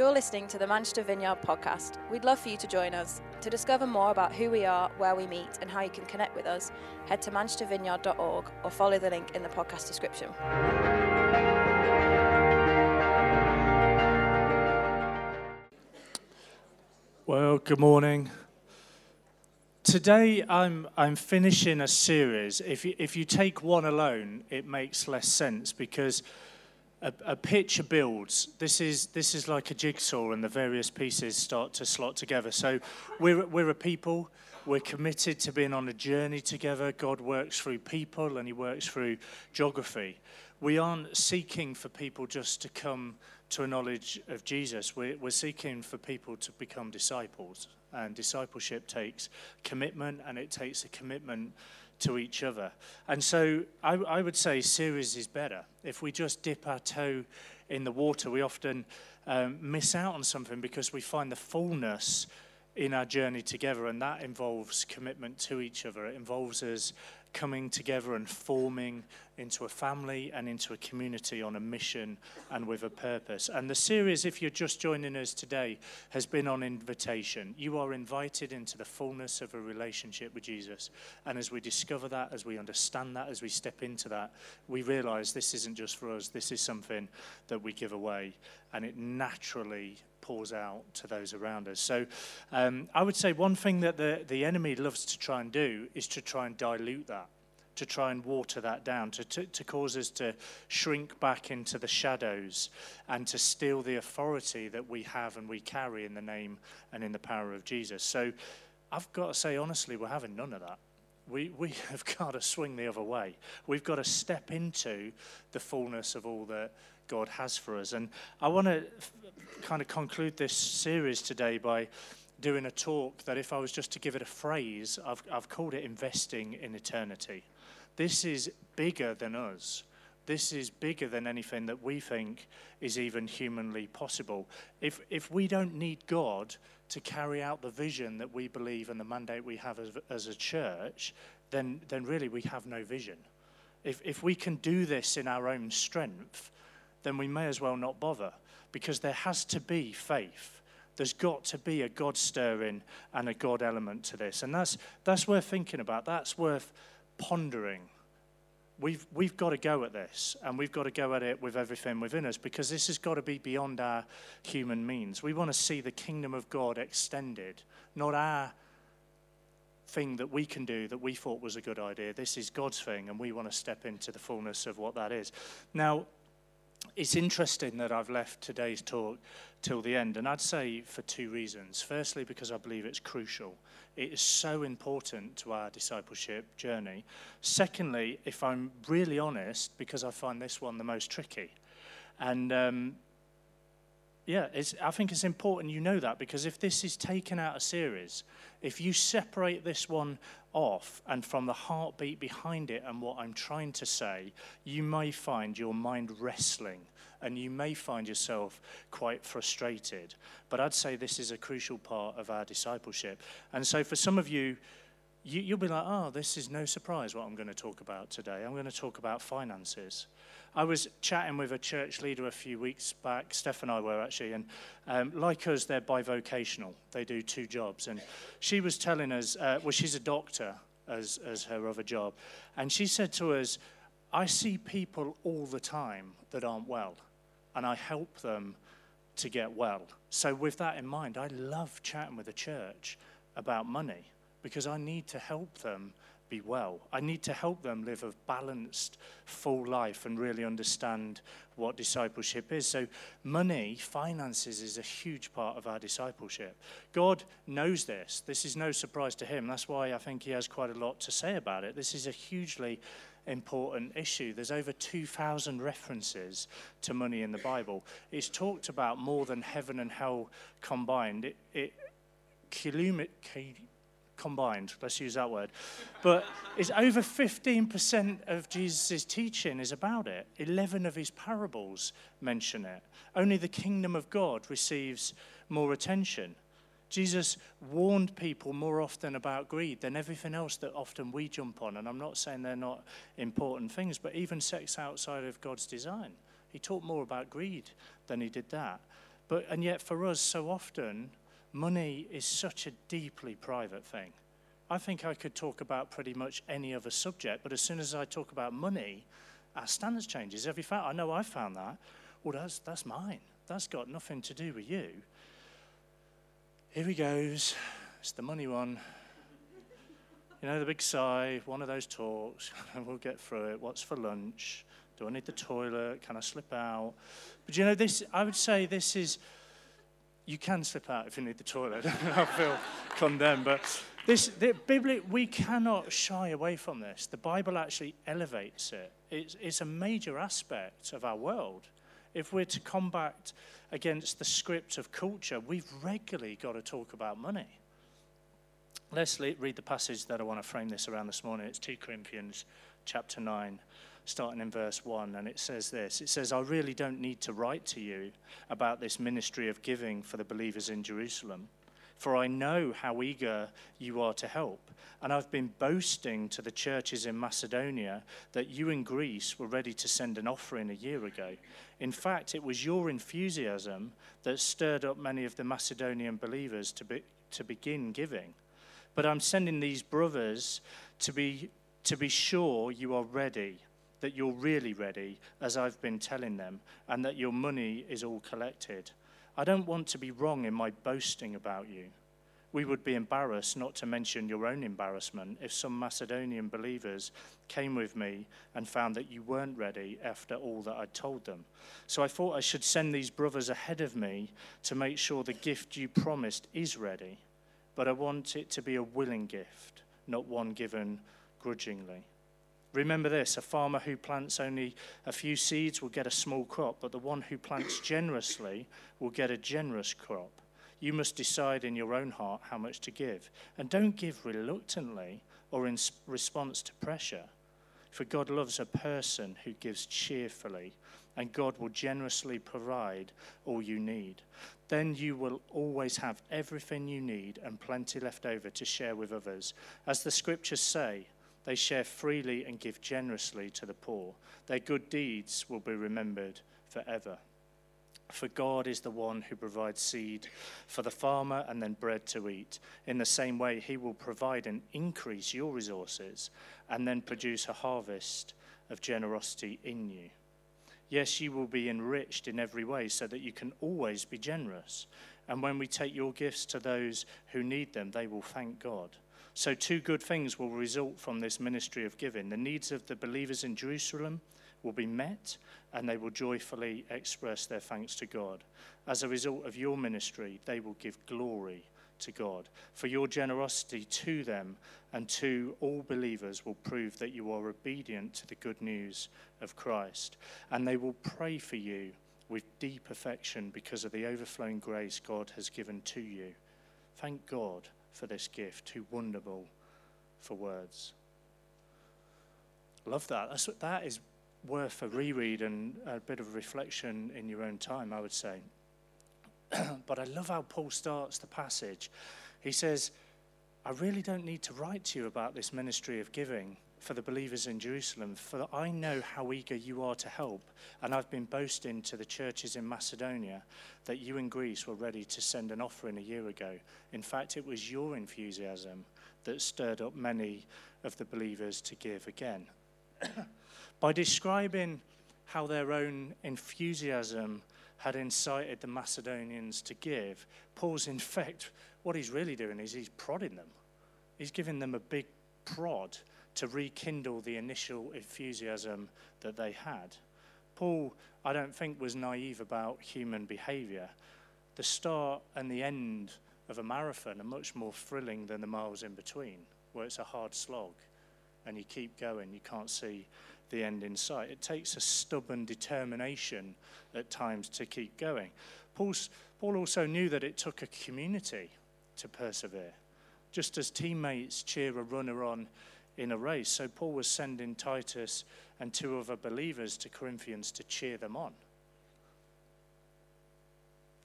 You're listening to the Manchester Vineyard podcast. We'd love for you to join us. To discover more about who we are, where we meet, and how you can connect with us, head to manchestervineyard.org or follow the link in the podcast description. Well, good morning. Today I'm, I'm finishing a series. If you, if you take one alone, it makes less sense because a, a picture builds. This is, this is like a jigsaw, and the various pieces start to slot together. So we're, we're a people. We're committed to being on a journey together. God works through people and He works through geography. We aren't seeking for people just to come to a knowledge of Jesus. We're, we're seeking for people to become disciples. And discipleship takes commitment, and it takes a commitment to each other. And so I, I, would say series is better. If we just dip our toe in the water, we often um, miss out on something because we find the fullness in our journey together, and that involves commitment to each other. It involves us coming together and forming into a family and into a community on a mission and with a purpose. And the series, if you're just joining us today, has been on invitation. You are invited into the fullness of a relationship with Jesus. And as we discover that, as we understand that, as we step into that, we realize this isn't just for us, this is something that we give away. And it naturally pours out to those around us. So um, I would say one thing that the, the enemy loves to try and do is to try and dilute that, to try and water that down, to, to, to cause us to shrink back into the shadows and to steal the authority that we have and we carry in the name and in the power of Jesus. So I've got to say, honestly, we're having none of that we, we have got to swing the other way. We've got to step into the fullness of all that God has for us. And I want to kind of conclude this series today by doing a talk that, if I was just to give it a phrase, I've, I've called it Investing in Eternity. This is bigger than us. This is bigger than anything that we think is even humanly possible. If, if we don't need God to carry out the vision that we believe and the mandate we have as, as a church, then, then really we have no vision. If, if we can do this in our own strength, then we may as well not bother because there has to be faith. There's got to be a God stirring and a God element to this. And that's, that's worth thinking about. That's worth pondering. We've, we've got to go at this, and we've got to go at it with everything within us because this has got to be beyond our human means. We want to see the kingdom of God extended, not our thing that we can do that we thought was a good idea. This is God's thing, and we want to step into the fullness of what that is. Now, it's interesting that I've left today's talk till the end, and I'd say for two reasons. Firstly, because I believe it's crucial. It is so important to our discipleship journey. Secondly, if I'm really honest, because I find this one the most tricky. And um, yeah, I think it's important you know that because if this is taken out of series, if you separate this one off and from the heartbeat behind it and what I'm trying to say, you may find your mind wrestling and you may find yourself quite frustrated. But I'd say this is a crucial part of our discipleship. And so for some of you, you will be like, oh, this is no surprise what I'm going to talk about today. I'm going to talk about finances. I was chatting with a church leader a few weeks back. Steph and I were actually, and um, like us, they're bivocational. They do two jobs. And she was telling us, uh, well, she's a doctor as, as her other job. And she said to us, I see people all the time that aren't well, and I help them to get well. So, with that in mind, I love chatting with the church about money because I need to help them be well. I need to help them live a balanced, full life and really understand what discipleship is. So, money, finances is a huge part of our discipleship. God knows this. This is no surprise to Him. That's why I think He has quite a lot to say about it. This is a hugely important issue. There's over 2,000 references to money in the Bible. It's talked about more than heaven and hell combined. It, it combined, let's use that word. But it's over 15% of Jesus' teaching is about it. 11 of his parables mention it. Only the kingdom of God receives more attention. Jesus warned people more often about greed than everything else that often we jump on. And I'm not saying they're not important things, but even sex outside of God's design. He taught more about greed than he did that. But, and yet, for us, so often, money is such a deeply private thing. I think I could talk about pretty much any other subject, but as soon as I talk about money, our standards changes. You found? I know I found that. Well, that's that's mine. That's got nothing to do with you. Here he goes. It's the money one. You know, the big sigh, one of those talks. we'll get through it. What's for lunch? Do I need the toilet? Can I slip out? But you know, this. I would say this is. You can slip out if you need the toilet. I feel condemned, but this, the, Bibli- we cannot shy away from this. The Bible actually elevates it. It's, it's a major aspect of our world. If we're to combat against the script of culture, we've regularly got to talk about money. Let's read the passage that I want to frame this around this morning. It's 2 Corinthians chapter 9, starting in verse 1, and it says this It says, I really don't need to write to you about this ministry of giving for the believers in Jerusalem, for I know how eager you are to help. And I've been boasting to the churches in Macedonia that you in Greece were ready to send an offering a year ago. In fact, it was your enthusiasm that stirred up many of the Macedonian believers to, be, to begin giving. But I'm sending these brothers to be, to be sure you are ready, that you're really ready, as I've been telling them, and that your money is all collected. I don't want to be wrong in my boasting about you. We would be embarrassed, not to mention your own embarrassment, if some Macedonian believers came with me and found that you weren't ready after all that I'd told them. So I thought I should send these brothers ahead of me to make sure the gift you promised is ready. But I want it to be a willing gift, not one given grudgingly. Remember this a farmer who plants only a few seeds will get a small crop, but the one who plants generously will get a generous crop. You must decide in your own heart how much to give. And don't give reluctantly or in response to pressure. For God loves a person who gives cheerfully, and God will generously provide all you need. Then you will always have everything you need and plenty left over to share with others. As the scriptures say, they share freely and give generously to the poor. Their good deeds will be remembered forever. For God is the one who provides seed for the farmer and then bread to eat. In the same way, he will provide and increase your resources and then produce a harvest of generosity in you. Yes, you will be enriched in every way so that you can always be generous. And when we take your gifts to those who need them, they will thank God. So, two good things will result from this ministry of giving. The needs of the believers in Jerusalem will be met, and they will joyfully express their thanks to God. As a result of your ministry, they will give glory to God. For your generosity to them and to all believers will prove that you are obedient to the good news of Christ. And they will pray for you with deep affection because of the overflowing grace God has given to you. Thank God for this gift, too wonderful for words. Love that. That's, that is worth a reread and a bit of reflection in your own time, I would say. but I love how Paul starts the passage. He says, I really don't need to write to you about this ministry of giving for the believers in Jerusalem, for I know how eager you are to help, and I've been boasting to the churches in Macedonia that you in Greece were ready to send an offering a year ago. In fact, it was your enthusiasm that stirred up many of the believers to give again. By describing how their own enthusiasm had incited the Macedonians to give, Paul's in fact, what he's really doing is he's prodding them. He's giving them a big prod to rekindle the initial enthusiasm that they had. Paul, I don't think, was naive about human behavior. The start and the end of a marathon are much more thrilling than the miles in between, where it's a hard slog and you keep going, you can't see the end in sight. It takes a stubborn determination at times to keep going. Paul's, Paul also knew that it took a community to persevere. Just as teammates cheer a runner on in a race, so Paul was sending Titus and two other believers to Corinthians to cheer them on.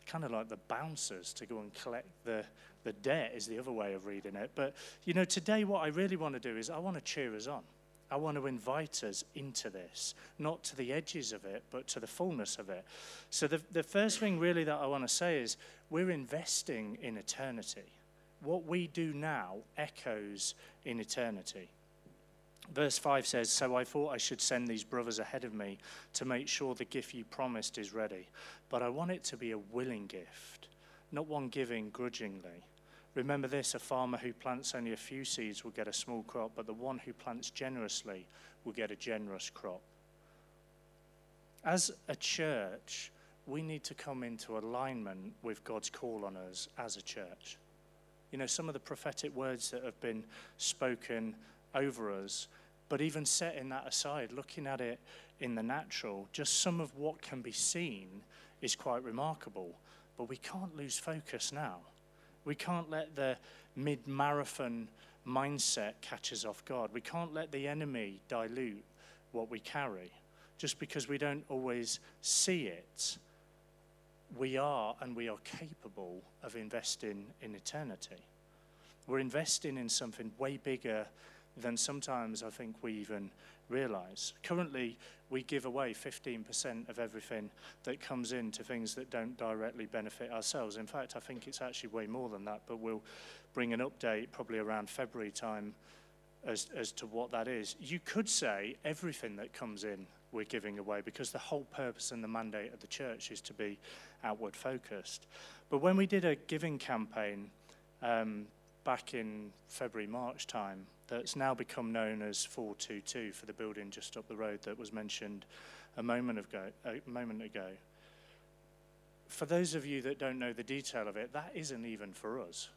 Kind of like the bouncers to go and collect the, the debt, is the other way of reading it. But, you know, today what I really want to do is I want to cheer us on. I want to invite us into this, not to the edges of it, but to the fullness of it. So, the, the first thing really that I want to say is we're investing in eternity. What we do now echoes in eternity. Verse 5 says, So I thought I should send these brothers ahead of me to make sure the gift you promised is ready. But I want it to be a willing gift, not one given grudgingly. Remember this a farmer who plants only a few seeds will get a small crop, but the one who plants generously will get a generous crop. As a church, we need to come into alignment with God's call on us as a church. You know, some of the prophetic words that have been spoken over us, but even setting that aside, looking at it in the natural, just some of what can be seen is quite remarkable. But we can't lose focus now. We can't let the mid marathon mindset catch us off guard. We can't let the enemy dilute what we carry. Just because we don't always see it, we are and we are capable of investing in eternity. We're investing in something way bigger than sometimes I think we even realize. Currently, we give away 15% of everything that comes in to things that don't directly benefit ourselves. In fact, I think it's actually way more than that, but we'll bring an update probably around February time as, as to what that is. You could say everything that comes in we're giving away because the whole purpose and the mandate of the church is to be outward focused. But when we did a giving campaign um, back in February, March time, that's now become known as 422 for the building just up the road that was mentioned a moment ago. A moment ago. For those of you that don't know the detail of it, that isn't even for us.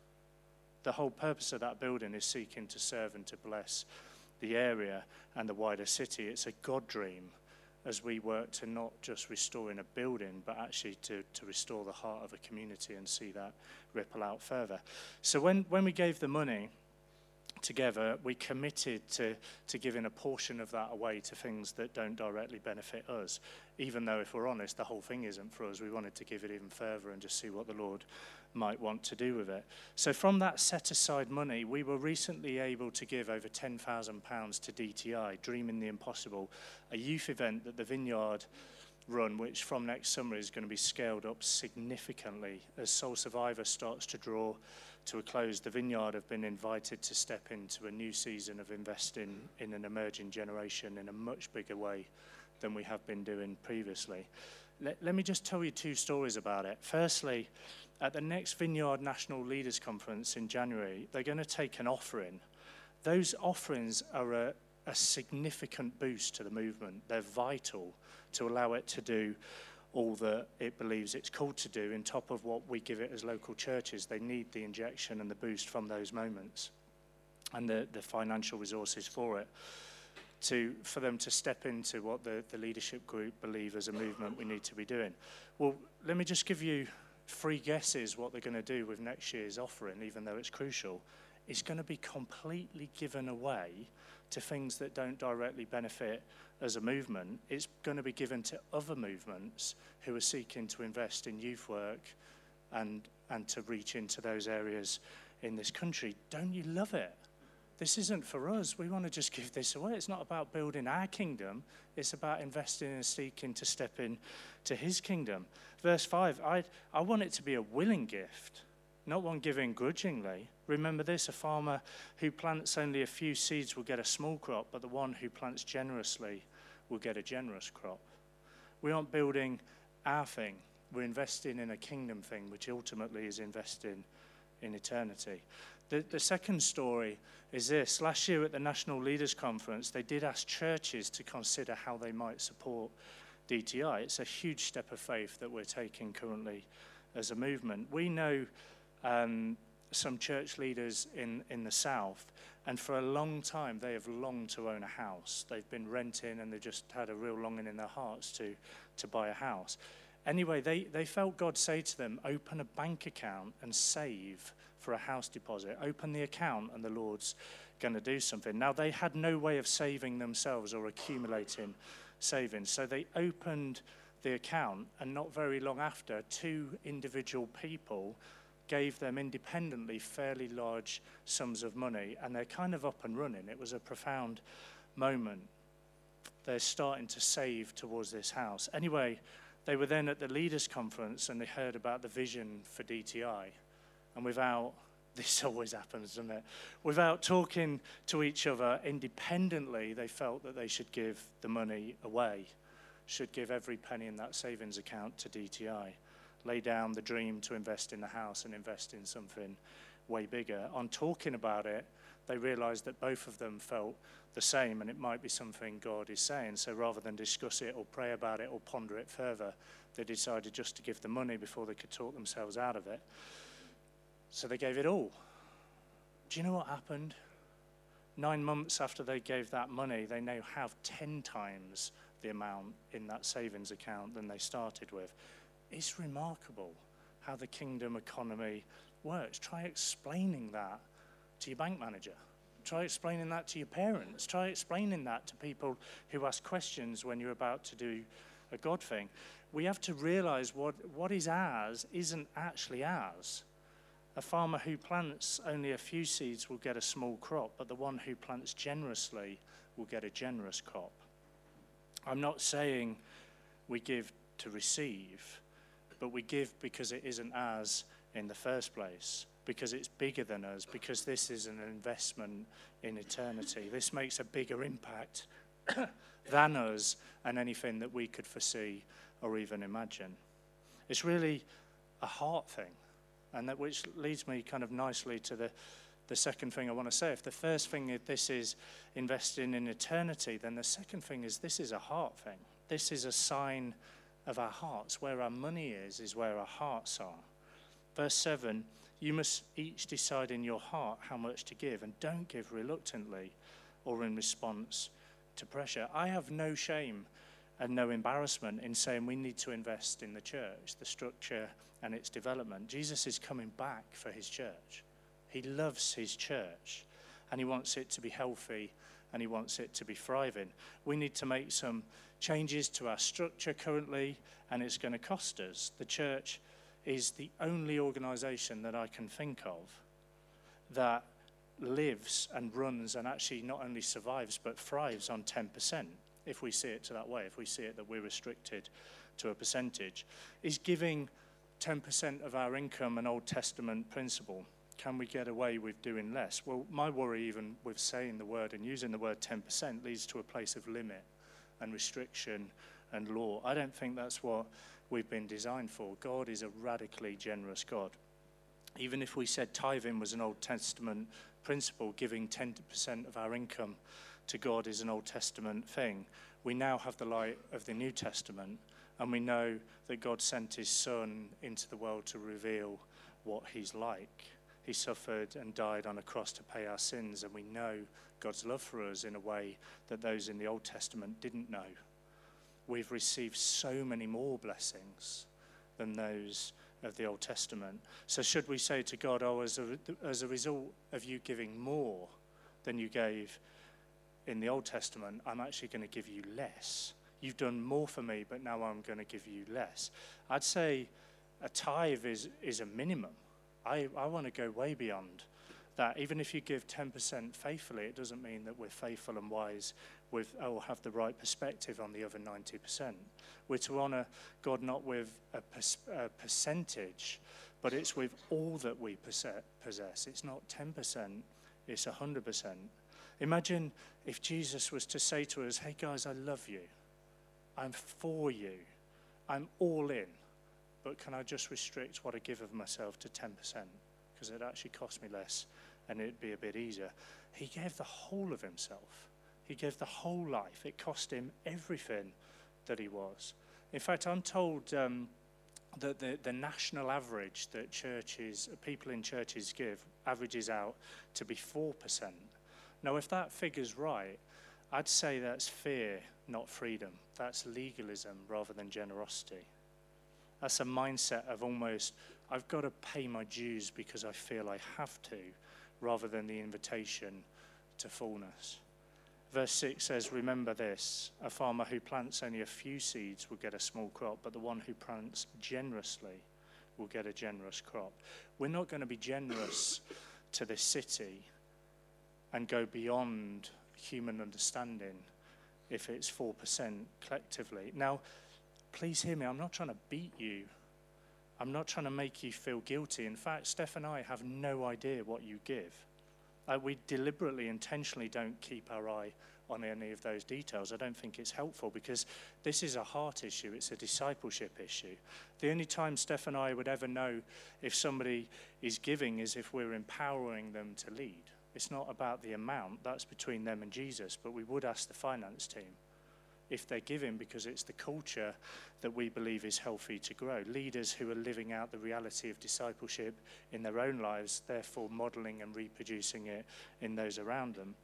The whole purpose of that building is seeking to serve and to bless the area and the wider city. It's a God dream as we work to not just restoring a building, but actually to, to restore the heart of a community and see that ripple out further. So when, when we gave the money, together, we committed to, to giving a portion of that away to things that don't directly benefit us. Even though, if we're honest, the whole thing isn't for us. We wanted to give it even further and just see what the Lord might want to do with it. So, from that set aside money, we were recently able to give over £10,000 to DTI, Dreaming the Impossible, a youth event that the Vineyard run, which from next summer is going to be scaled up significantly as Soul Survivor starts to draw to a close, the Vineyard have been invited to step into a new season of investing in an emerging generation in a much bigger way than we have been doing previously. Let, let me just tell you two stories about it. Firstly, at the next Vineyard National Leaders Conference in January, they're going to take an offering. Those offerings are a, a significant boost to the movement. They're vital to allow it to do all that it believes it's called to do, in top of what we give it as local churches. They need the injection and the boost from those moments and the, the financial resources for it. To, for them to step into what the, the leadership group believe as a movement we need to be doing. Well, let me just give you three guesses what they're going to do with next year's offering, even though it's crucial. It's going to be completely given away to things that don't directly benefit as a movement, it's going to be given to other movements who are seeking to invest in youth work and, and to reach into those areas in this country. Don't you love it? This isn't for us. We want to just give this away. It's not about building our kingdom, it's about investing and seeking to step in to his kingdom. Verse 5 I, I want it to be a willing gift not one given grudgingly. Remember this a farmer who plants only a few seeds will get a small crop, but the one who plants generously will get a generous crop. We aren't building our thing, we're investing in a kingdom thing, which ultimately is investing in eternity. The, the second story is this. Last year at the National Leaders Conference, they did ask churches to consider how they might support DTI. It's a huge step of faith that we're taking currently as a movement. We know um, some church leaders in, in the south, and for a long time they have longed to own a house. They've been renting and they've just had a real longing in their hearts to, to buy a house. Anyway, they, they felt God say to them, Open a bank account and save for a house deposit. Open the account, and the Lord's going to do something. Now, they had no way of saving themselves or accumulating savings, so they opened the account, and not very long after, two individual people gave them independently fairly large sums of money, and they're kind of up and running. It was a profound moment, they're starting to save towards this house. Anyway, they were then at the leaders' conference and they heard about the vision for DTI. And without, this always happens, doesn't it? Without talking to each other independently, they felt that they should give the money away, should give every penny in that savings account to DTI, lay down the dream to invest in the house and invest in something way bigger. On talking about it, they realized that both of them felt the same and it might be something God is saying. So rather than discuss it or pray about it or ponder it further, they decided just to give the money before they could talk themselves out of it. So they gave it all. Do you know what happened? Nine months after they gave that money, they now have 10 times the amount in that savings account than they started with. It's remarkable how the kingdom economy works. Try explaining that to your bank manager. Try explaining that to your parents. Try explaining that to people who ask questions when you're about to do a God thing. We have to realize what, what is ours isn't actually ours. A farmer who plants only a few seeds will get a small crop, but the one who plants generously will get a generous crop. I'm not saying we give to receive, but we give because it isn't ours in the first place because it's bigger than us, because this is an investment in eternity. This makes a bigger impact than us and anything that we could foresee or even imagine. It's really a heart thing, and that which leads me kind of nicely to the, the second thing I want to say. If the first thing is this is investing in eternity, then the second thing is this is a heart thing. This is a sign of our hearts. Where our money is, is where our hearts are. Verse 7 You must each decide in your heart how much to give, and don't give reluctantly or in response to pressure. I have no shame and no embarrassment in saying we need to invest in the church, the structure, and its development. Jesus is coming back for his church. He loves his church, and he wants it to be healthy and he wants it to be thriving. We need to make some changes to our structure currently, and it's going to cost us. The church is the only organization that I can think of that lives and runs and actually not only survives but thrives on 10%, if we see it to that way, if we see it that we're restricted to a percentage, is giving 10% of our income an Old Testament principle. Can we get away with doing less? Well, my worry, even with saying the word and using the word 10%, leads to a place of limit and restriction and law. I don't think that's what we've been designed for. God is a radically generous God. Even if we said tithing was an Old Testament principle, giving 10% of our income to God is an Old Testament thing, we now have the light of the New Testament, and we know that God sent his Son into the world to reveal what he's like. He suffered and died on a cross to pay our sins, and we know God's love for us in a way that those in the Old Testament didn't know we've received so many more blessings than those of the Old Testament. So, should we say to God, Oh, as a, as a result of you giving more than you gave in the Old Testament, I'm actually going to give you less? You've done more for me, but now I'm going to give you less. I'd say a tithe is, is a minimum. I, I want to go way beyond that. Even if you give 10% faithfully, it doesn't mean that we're faithful and wise with oh, or have the right perspective on the other 90%. We're to honor God not with a, a percentage, but it's with all that we possess. It's not 10%, it's 100%. Imagine if Jesus was to say to us, Hey guys, I love you. I'm for you. I'm all in. But can I just restrict what I give of myself to 10%? Because it actually costs me less and it'd be a bit easier. He gave the whole of himself. He gave the whole life. It cost him everything that he was. In fact, I'm told um, that the, the national average that churches, people in churches give, averages out to be 4%. Now, if that figure's right, I'd say that's fear, not freedom. That's legalism rather than generosity. That's a mindset of almost, I've got to pay my dues because I feel I have to, rather than the invitation to fullness. Verse 6 says, Remember this a farmer who plants only a few seeds will get a small crop, but the one who plants generously will get a generous crop. We're not going to be generous to this city and go beyond human understanding if it's 4% collectively. Now, please hear me, I'm not trying to beat you. I'm not trying to make you feel guilty. In fact, Steph and I have no idea what you give. We deliberately, intentionally don't keep our eye on any of those details. I don't think it's helpful because this is a heart issue, it's a discipleship issue. The only time Steph and I would ever know if somebody is giving is if we're empowering them to lead. It's not about the amount, that's between them and Jesus, but we would ask the finance team if they're giving because it's the culture that we believe is healthy to grow. Leaders who are living out the reality of discipleship in their own lives, therefore modeling and reproducing it in those around them.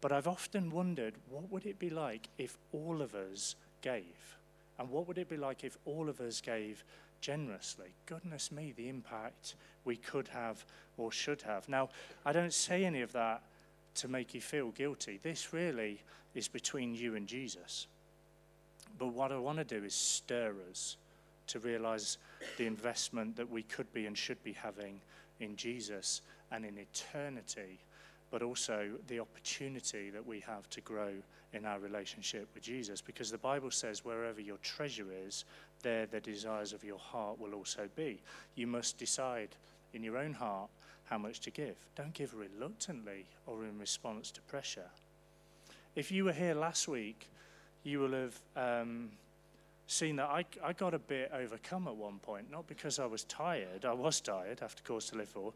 But I've often wondered what would it be like if all of us gave? And what would it be like if all of us gave generously? Goodness me, the impact we could have or should have. Now, I don't say any of that to make you feel guilty. This really is between you and Jesus. But what I want to do is stir us to realize the investment that we could be and should be having in Jesus and in eternity, but also the opportunity that we have to grow in our relationship with Jesus. Because the Bible says, wherever your treasure is, there the desires of your heart will also be. You must decide in your own heart how much to give. Don't give reluctantly or in response to pressure. If you were here last week, you will have um, seen that I, I got a bit overcome at one point, not because I was tired, I was tired after Cause to Live For,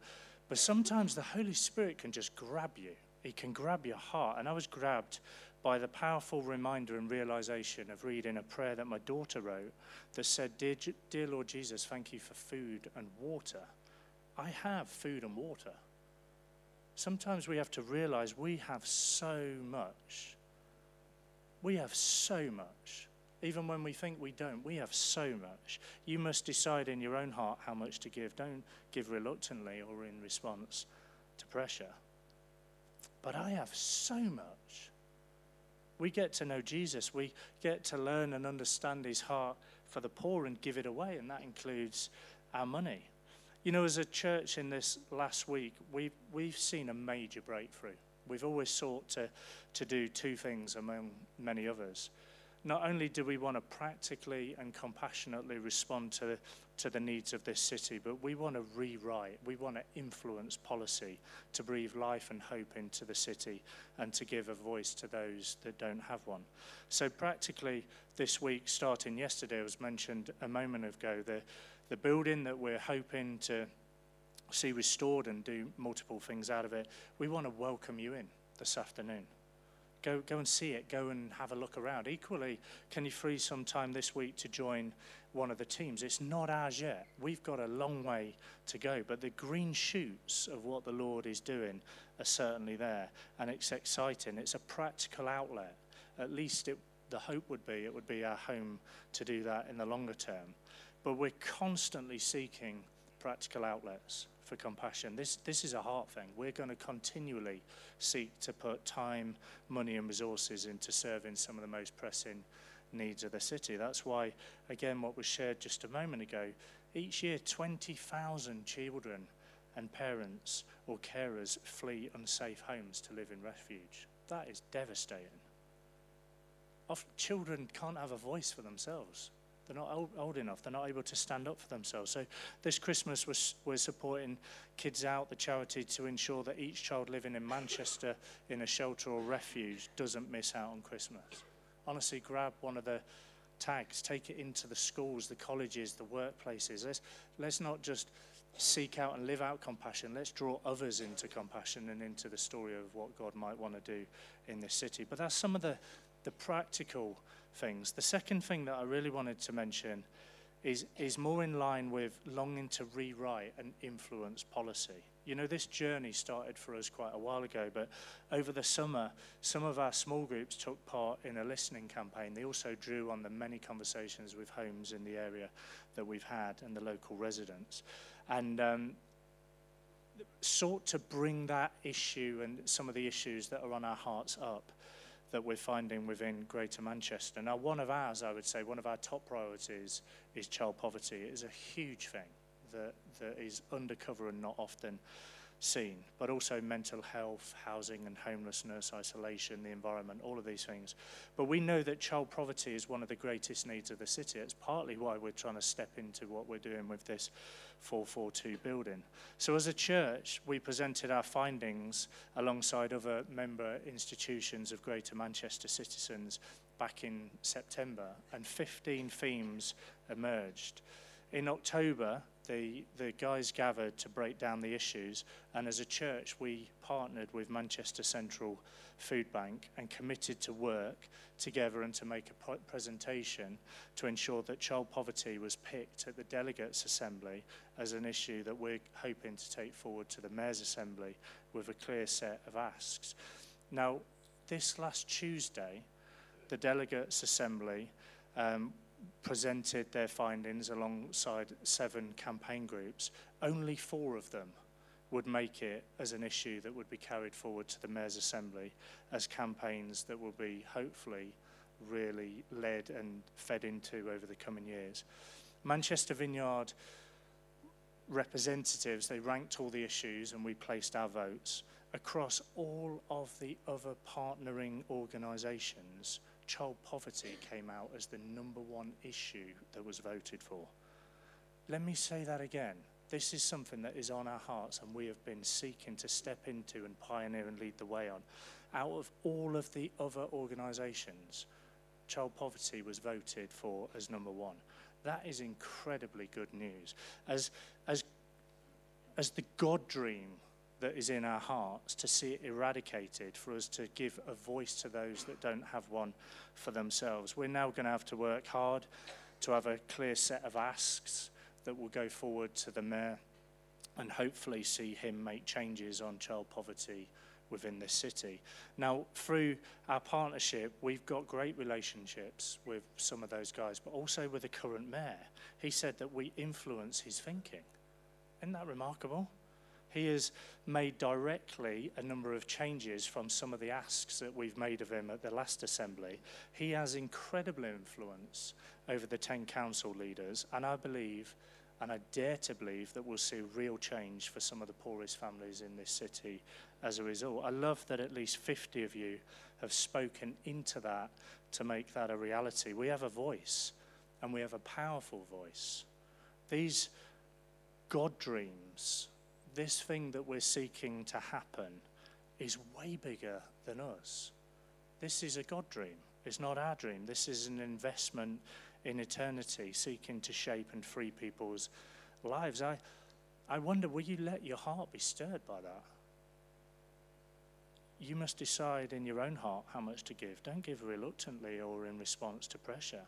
but sometimes the Holy Spirit can just grab you. He can grab your heart. And I was grabbed by the powerful reminder and realization of reading a prayer that my daughter wrote that said, Dear, Dear Lord Jesus, thank you for food and water. I have food and water. Sometimes we have to realize we have so much we have so much. Even when we think we don't, we have so much. You must decide in your own heart how much to give. Don't give reluctantly or in response to pressure. But I have so much. We get to know Jesus. We get to learn and understand his heart for the poor and give it away, and that includes our money. You know, as a church in this last week, we've, we've seen a major breakthrough. We've always sought to, to do two things among many others. Not only do we want to practically and compassionately respond to, to the needs of this city, but we want to rewrite, we want to influence policy to breathe life and hope into the city and to give a voice to those that don't have one. So, practically, this week, starting yesterday, was mentioned a moment ago, the, the building that we're hoping to see restored and do multiple things out of it, we want to welcome you in this afternoon. Go, go and see it. Go and have a look around. Equally, can you free some time this week to join one of the teams? It's not ours yet. We've got a long way to go, but the green shoots of what the Lord is doing are certainly there, and it's exciting. It's a practical outlet. At least it, the hope would be it would be our home to do that in the longer term. But we're constantly seeking practical outlets for compassion. This, this is a heart thing. We're going to continually seek to put time, money, and resources into serving some of the most pressing needs of the city. That's why, again, what was shared just a moment ago, each year 20,000 children and parents or carers flee unsafe homes to live in refuge. That is devastating. Often children can't have a voice for themselves. They're not old, old, enough. They're not able to stand up for themselves. So this Christmas, we're, we're supporting Kids Out, the charity, to ensure that each child living in Manchester in a shelter or refuge doesn't miss out on Christmas. Honestly, grab one of the tags, take it into the schools, the colleges, the workplaces. Let's, let's not just seek out and live out compassion. Let's draw others into compassion and into the story of what God might want to do in this city. But that's some of the, the practical things. The second thing that I really wanted to mention is, is more in line with longing to rewrite and influence policy. You know, this journey started for us quite a while ago, but over the summer, some of our small groups took part in a listening campaign. They also drew on the many conversations with homes in the area that we've had and the local residents. And um, sought to bring that issue and some of the issues that are on our hearts up that we're finding within Greater Manchester. Now, one of ours, I would say, one of our top priorities is child poverty. It is a huge thing that, that is undercover and not often seen, but also mental health, housing and homelessness, isolation, the environment, all of these things. But we know that child poverty is one of the greatest needs of the city. It's partly why we're trying to step into what we're doing with this 442 building. So, as a church, we presented our findings alongside other member institutions of Greater Manchester citizens back in September, and 15 themes emerged. In October, the, the guys gathered to break down the issues, and as a church, we partnered with Manchester Central Food Bank and committed to work together and to make a presentation to ensure that child poverty was picked at the Delegates Assembly as an issue that we're hoping to take forward to the Mayor's Assembly with a clear set of asks. Now, this last Tuesday, the Delegates Assembly um, presented their findings alongside seven campaign groups. Only four of them would make it as an issue that would be carried forward to the Mayor's Assembly as campaigns that will be hopefully really led and fed into over the coming years. Manchester Vineyard representatives, they ranked all the issues and we placed our votes across all of the other partnering organisations child poverty came out as the number one issue that was voted for. Let me say that again. This is something that is on our hearts and we have been seeking to step into and pioneer and lead the way on. Out of all of the other organisations, child poverty was voted for as number one. That is incredibly good news. As, as, as the God dream that is in our hearts, to see it eradicated, for us to give a voice to those that don't have one for themselves. We're now going to have to work hard to have a clear set of asks that will go forward to the mayor and hopefully see him make changes on child poverty within the city. Now, through our partnership, we've got great relationships with some of those guys, but also with the current mayor. He said that we influence his thinking. Isn't that remarkable? He has made directly a number of changes from some of the asks that we've made of him at the last assembly. He has incredible influence over the 10 council leaders, and I believe, and I dare to believe, that we'll see real change for some of the poorest families in this city as a result. I love that at least 50 of you have spoken into that to make that a reality. We have a voice, and we have a powerful voice. These God dreams this thing that we're seeking to happen is way bigger than us. This is a God dream. It's not our dream. This is an investment in eternity, seeking to shape and free people's lives. I, I wonder, will you let your heart be stirred by that? You must decide in your own heart how much to give. Don't give reluctantly or in response to pressure.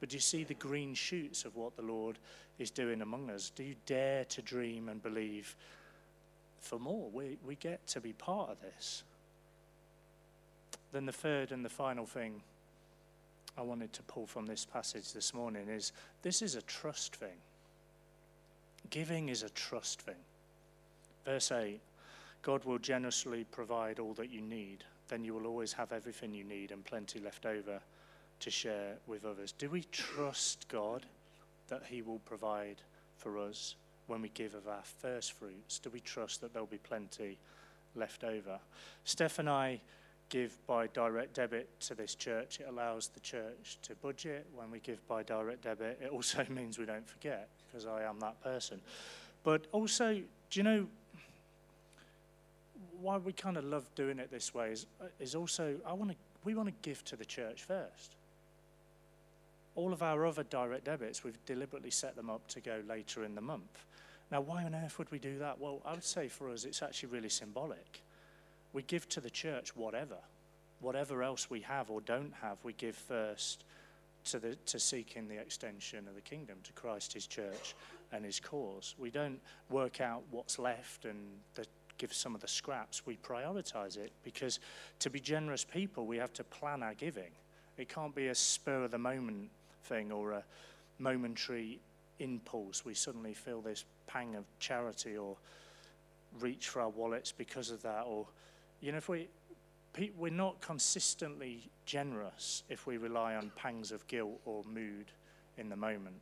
But do you see the green shoots of what the Lord is doing among us? Do you dare to dream and believe for more. We, we get to be part of this. Then the third and the final thing I wanted to pull from this passage this morning is this is a trust thing. Giving is a trust thing. Verse 8 God will generously provide all that you need. Then you will always have everything you need and plenty left over to share with others. Do we trust God that He will provide for us? When we give of our first fruits? Do we trust that there'll be plenty left over? Steph and I give by direct debit to this church. It allows the church to budget. When we give by direct debit, it also means we don't forget, because I am that person. But also, do you know why we kind of love doing it this way is, uh, is also I want to we want to give to the church first. All of our other direct debits, we've deliberately set them up to go later in the month. Now, why on earth would we do that? Well, I would say for us, it's actually really symbolic. We give to the church whatever. Whatever else we have or don't have, we give first to, the, to seeking the extension of the kingdom, to Christ, his church, and his cause. We don't work out what's left and the, give some of the scraps. We prioritize it because to be generous people, we have to plan our giving. It can't be a spur of the moment thing or a momentary impulse. We suddenly feel this pang of charity or reach for our wallets because of that. Or, you know, if we, we're not consistently generous if we rely on pangs of guilt or mood in the moment.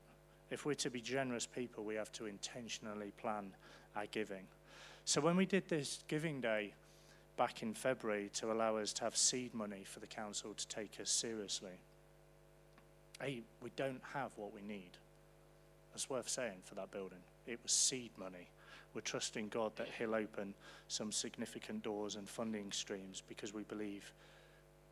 If we're to be generous people, we have to intentionally plan our giving. So when we did this giving day back in February to allow us to have seed money for the council to take us seriously, hey, we don't have what we need. That's worth saying for that building. It was seed money. We're trusting God that He'll open some significant doors and funding streams because we believe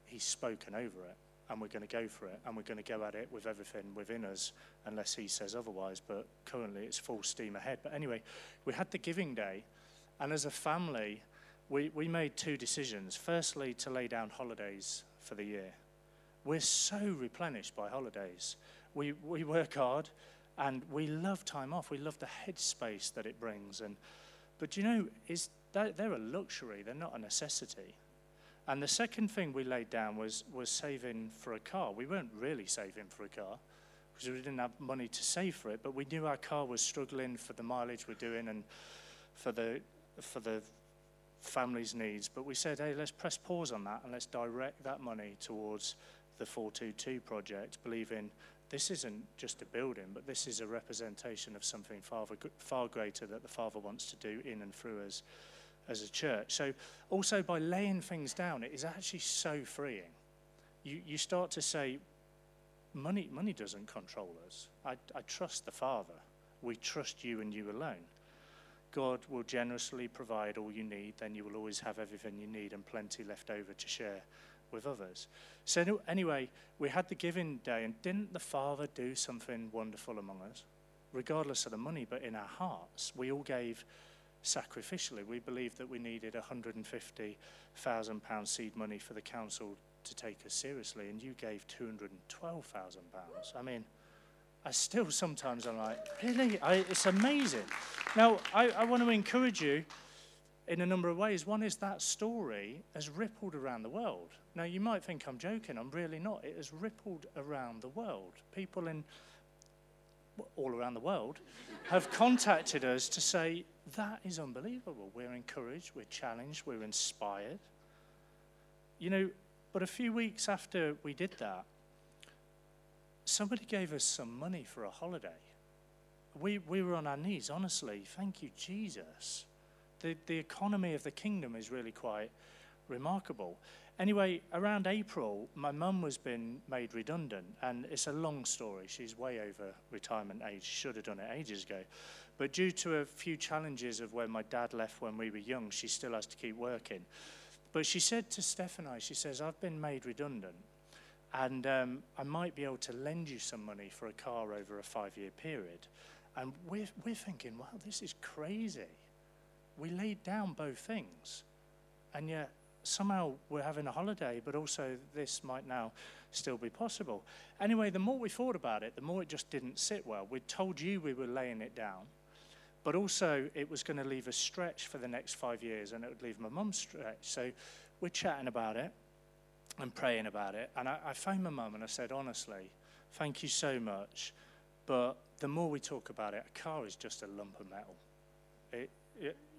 He's spoken over it and we're going to go for it and we're going to go at it with everything within us unless He says otherwise. But currently it's full steam ahead. But anyway, we had the giving day and as a family, we, we made two decisions. Firstly, to lay down holidays for the year. We're so replenished by holidays. We, we work hard and we love time off. We love the headspace that it brings. And, but you know, is they're a luxury, they're not a necessity. And the second thing we laid down was, was saving for a car. We weren't really saving for a car because we didn't have money to save for it, but we knew our car was struggling for the mileage we're doing and for the, for the family's needs. But we said, hey, let's press pause on that and let's direct that money towards the 422 project, believing this isn't just a building, but this is a representation of something far, far greater that the Father wants to do in and through us as a church. So, also by laying things down, it is actually so freeing. You, you start to say, money, money doesn't control us. I, I trust the Father. We trust you and you alone. God will generously provide all you need, then you will always have everything you need and plenty left over to share with others. So, anyway, we had the giving day, and didn't the Father do something wonderful among us? Regardless of the money, but in our hearts, we all gave sacrificially. We believed that we needed £150,000 seed money for the council to take us seriously, and you gave £212,000. I mean, I still sometimes I'm like, really? I, it's amazing. Now, I, I want to encourage you in a number of ways. One is that story has rippled around the world. Now, you might think I'm joking. I'm really not. It has rippled around the world. People in all around the world have contacted us to say, that is unbelievable. We're encouraged, we're challenged, we're inspired. You know, but a few weeks after we did that, somebody gave us some money for a holiday. We, we were on our knees, honestly. Thank you, Jesus the, the economy of the kingdom is really quite remarkable. Anyway, around April, my mum was being made redundant, and it's a long story. She's way over retirement age, should have done it ages ago. But due to a few challenges of when my dad left when we were young, she still has to keep working. But she said to Steph and I, she says, I've been made redundant, and um, I might be able to lend you some money for a car over a five year period. And we're, we're thinking, wow, this is crazy we laid down both things. And yet, somehow we're having a holiday, but also this might now still be possible. Anyway, the more we thought about it, the more it just didn't sit well. We told you we were laying it down, but also it was going to leave a stretch for the next five years, and it would leave my mum stretch. So we're chatting about it and praying about it. And I, I phoned my mum and I said, honestly, thank you so much. But the more we talk about it, a car is just a lump of metal. It,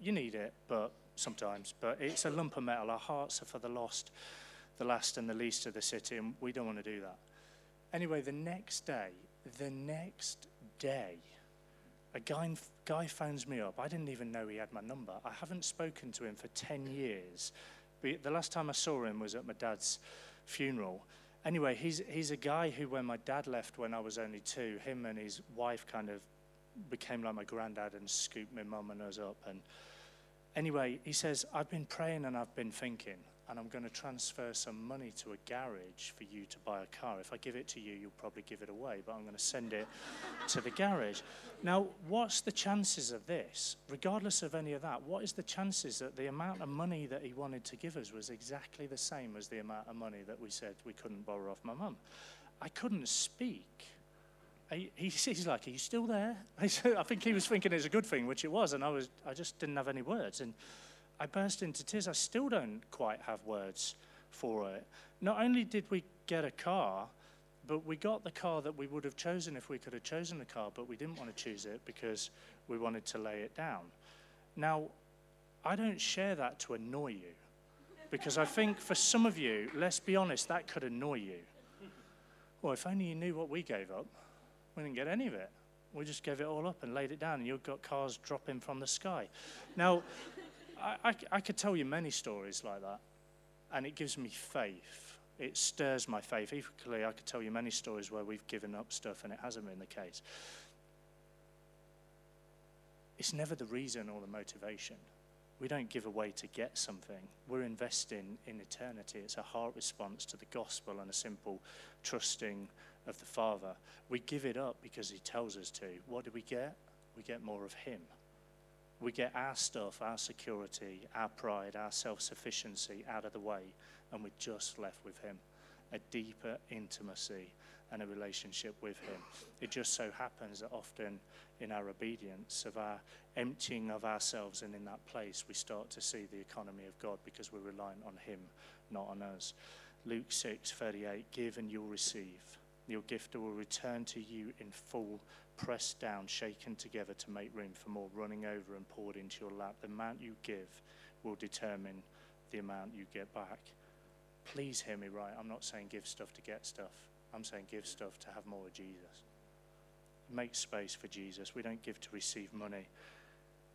you need it, but sometimes. But it's a lump of metal. Our hearts are for the lost, the last and the least of the city, and we don't want to do that. Anyway, the next day, the next day, a guy, guy phones me up. I didn't even know he had my number. I haven't spoken to him for 10 years. But the last time I saw him was at my dad's funeral. Anyway, he's, he's a guy who, when my dad left when I was only two, him and his wife kind of became like my granddad and scooped my mum and us up. And anyway, he says, I've been praying and I've been thinking, and I'm going to transfer some money to a garage for you to buy a car. If I give it to you, you'll probably give it away, but I'm going to send it to the garage. Now, what's the chances of this? Regardless of any of that, what is the chances that the amount of money that he wanted to give us was exactly the same as the amount of money that we said we couldn't borrow off my mum? I couldn't speak he, he's like, Are you still there? I think he was thinking it's a good thing, which it was, and I, was, I just didn't have any words. And I burst into tears. I still don't quite have words for it. Not only did we get a car, but we got the car that we would have chosen if we could have chosen the car, but we didn't want to choose it because we wanted to lay it down. Now, I don't share that to annoy you, because I think for some of you, let's be honest, that could annoy you. Well, if only you knew what we gave up. We didn't get any of it. We just gave it all up and laid it down, and you've got cars dropping from the sky. Now, I, I, I could tell you many stories like that, and it gives me faith. It stirs my faith. Equally, I could tell you many stories where we've given up stuff and it hasn't been the case. It's never the reason or the motivation. We don't give away to get something. We're investing in eternity. It's a heart response to the gospel and a simple trusting of the Father. We give it up because He tells us to. What do we get? We get more of Him. We get our stuff, our security, our pride, our self sufficiency out of the way, and we're just left with Him. A deeper intimacy and a relationship with Him. It just so happens that often in our obedience, of our emptying of ourselves, and in that place, we start to see the economy of God because we're relying on Him, not on us. Luke 6 38 Give and you'll receive. Your gift will return to you in full, pressed down, shaken together to make room for more, running over and poured into your lap. The amount you give will determine the amount you get back. Please hear me right. I'm not saying give stuff to get stuff. I'm saying give stuff to have more of Jesus. Make space for Jesus. We don't give to receive money.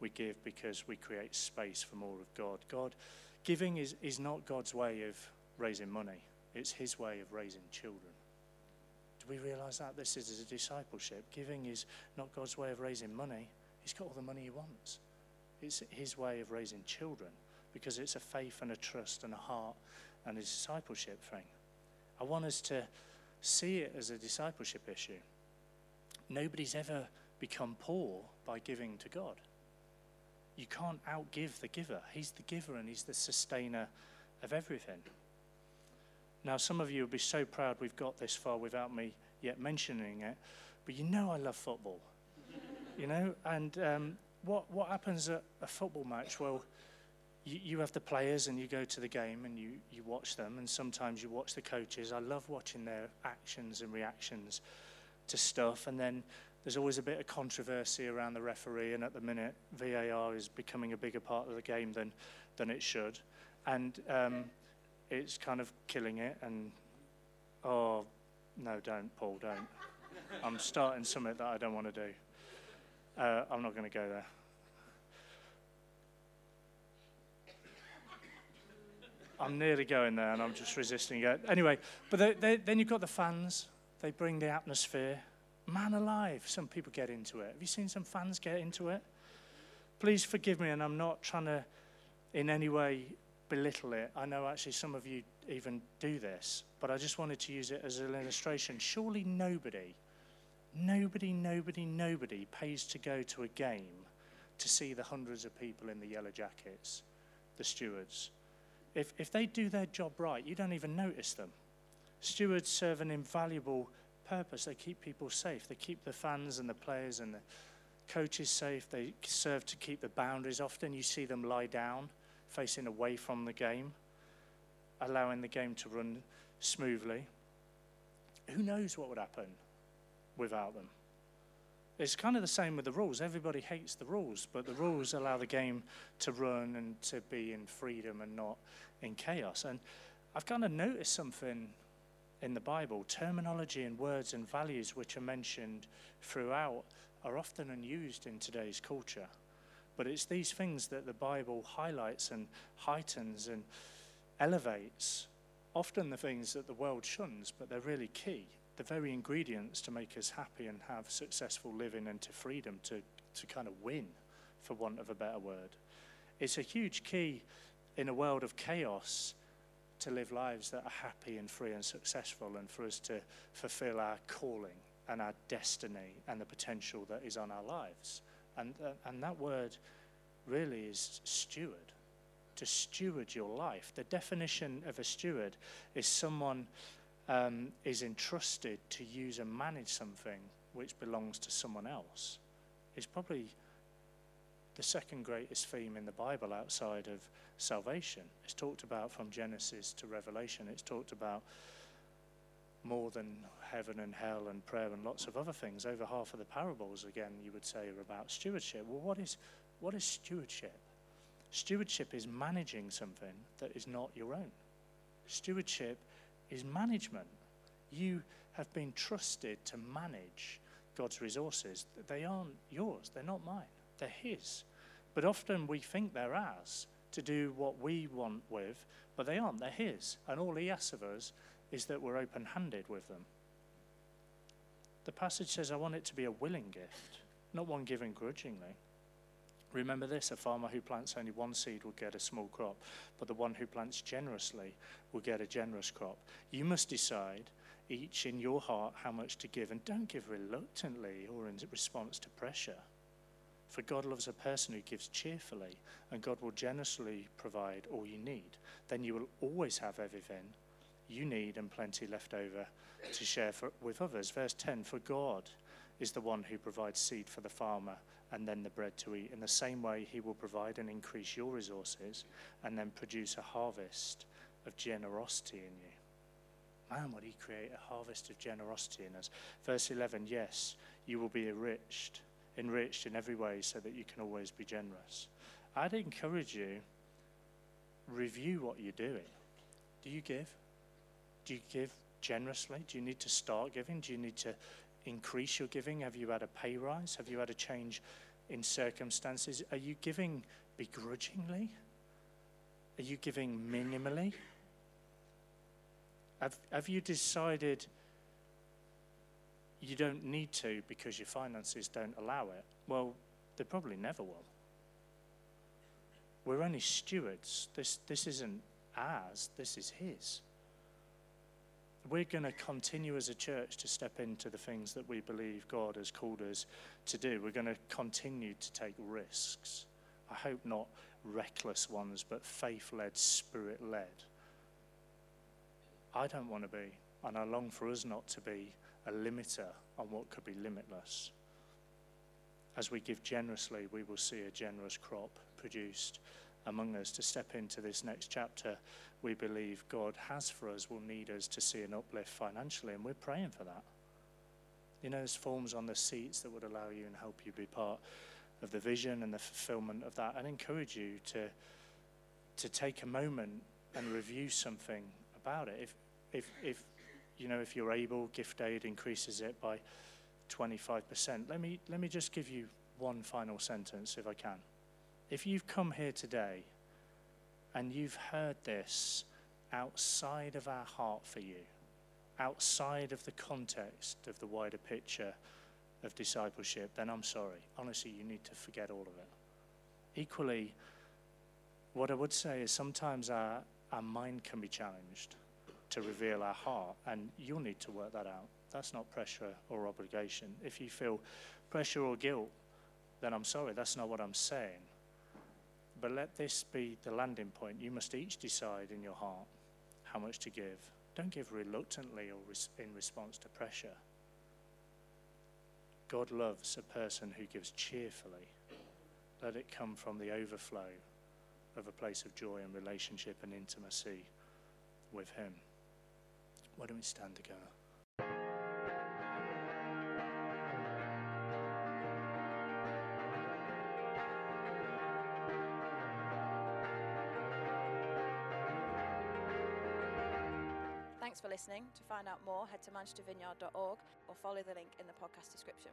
We give because we create space for more of God. God, giving is, is not God's way of raising money, it's His way of raising children. Do we realize that? This is a discipleship. Giving is not God's way of raising money, He's got all the money He wants. It's His way of raising children because it's a faith and a trust and a heart and a discipleship thing. I want us to see it as a discipleship issue. Nobody's ever become poor by giving to God. You can't outgive the giver. He's the giver and He's the sustainer of everything. Now, some of you will be so proud we've got this far without me yet mentioning it, but you know I love football. you know, and um, what, what happens at a football match? Well, you, you have the players and you go to the game and you, you watch them, and sometimes you watch the coaches. I love watching their actions and reactions to stuff, and then there's always a bit of controversy around the referee, and at the minute, VAR is becoming a bigger part of the game than, than it should. And um, it's kind of killing it. And oh, no, don't, Paul, don't. I'm starting something that I don't want to do. Uh, I'm not going to go there. I'm nearly going there and I'm just resisting it. Anyway, but they, they, then you've got the fans. They bring the atmosphere. Man alive, some people get into it. Have you seen some fans get into it? Please forgive me, and I'm not trying to in any way belittle it. I know actually some of you even do this, but I just wanted to use it as an illustration. Surely nobody, nobody, nobody, nobody pays to go to a game to see the hundreds of people in the yellow jackets, the stewards, if, if they do their job right, you don't even notice them. Stewards serve an invaluable purpose. They keep people safe. They keep the fans and the players and the coaches safe. They serve to keep the boundaries. Often you see them lie down, facing away from the game, allowing the game to run smoothly. Who knows what would happen without them? It's kind of the same with the rules. Everybody hates the rules, but the rules allow the game to run and to be in freedom and not in chaos. And I've kind of noticed something in the Bible. Terminology and words and values which are mentioned throughout are often unused in today's culture. But it's these things that the Bible highlights and heightens and elevates. Often the things that the world shuns, but they're really key the very ingredients to make us happy and have successful living and to freedom to, to kind of win, for want of a better word. It's a huge key in a world of chaos to live lives that are happy and free and successful and for us to fulfill our calling and our destiny and the potential that is on our lives. And, uh, and that word really is steward, to steward your life. The definition of a steward is someone um, is entrusted to use and manage something which belongs to someone else is probably the second greatest theme in the Bible outside of salvation. It's talked about from Genesis to Revelation. It's talked about more than heaven and hell and prayer and lots of other things. Over half of the parables, again, you would say, are about stewardship. Well, what is, what is stewardship? Stewardship is managing something that is not your own. Stewardship is management. You have been trusted to manage God's resources. They aren't yours, they're not mine, they're His. But often we think they're ours to do what we want with, but they aren't, they're His. And all He asks of us is that we're open handed with them. The passage says, I want it to be a willing gift, not one given grudgingly. Remember this a farmer who plants only one seed will get a small crop, but the one who plants generously will get a generous crop. You must decide, each in your heart, how much to give, and don't give reluctantly or in response to pressure. For God loves a person who gives cheerfully, and God will generously provide all you need. Then you will always have everything you need and plenty left over to share for, with others. Verse 10 For God is the one who provides seed for the farmer and then the bread to eat. In the same way, he will provide and increase your resources and then produce a harvest of generosity in you. Man, would he create a harvest of generosity in us? Verse 11 Yes, you will be enriched, enriched in every way so that you can always be generous. I'd encourage you, review what you're doing. Do you give? Do you give generously? Do you need to start giving? Do you need to increase your giving? Have you had a pay rise? Have you had a change in circumstances? Are you giving begrudgingly? Are you giving minimally? Have, have you decided you don't need to because your finances don't allow it? Well, they probably never will. We're only stewards. This, this isn't ours, this is His we're going to continue as a church to step into the things that we believe God has called us to do. We're going to continue to take risks. I hope not reckless ones, but faith led, spirit led. I don't want to be, and I long for us not to be, a limiter on what could be limitless. As we give generously, we will see a generous crop produced among us to step into this next chapter we believe God has for us will need us to see an uplift financially, and we're praying for that. You know, there's forms on the seats that would allow you and help you be part of the vision and the fulfillment of that, and encourage you to, to take a moment and review something about it. If, if, if, you know, if you're able, gift aid increases it by 25%. Let me, let me just give you one final sentence, if I can. If you've come here today and you've heard this outside of our heart for you, outside of the context of the wider picture of discipleship, then I'm sorry. Honestly, you need to forget all of it. Equally, what I would say is sometimes our, our mind can be challenged to reveal our heart, and you'll need to work that out. That's not pressure or obligation. If you feel pressure or guilt, then I'm sorry, that's not what I'm saying. But let this be the landing point. You must each decide in your heart how much to give. Don't give reluctantly or in response to pressure. God loves a person who gives cheerfully. Let it come from the overflow of a place of joy and relationship and intimacy with Him. Why don't we stand together? Thanks for listening. To find out more, head to manchestervineyard.org or follow the link in the podcast description.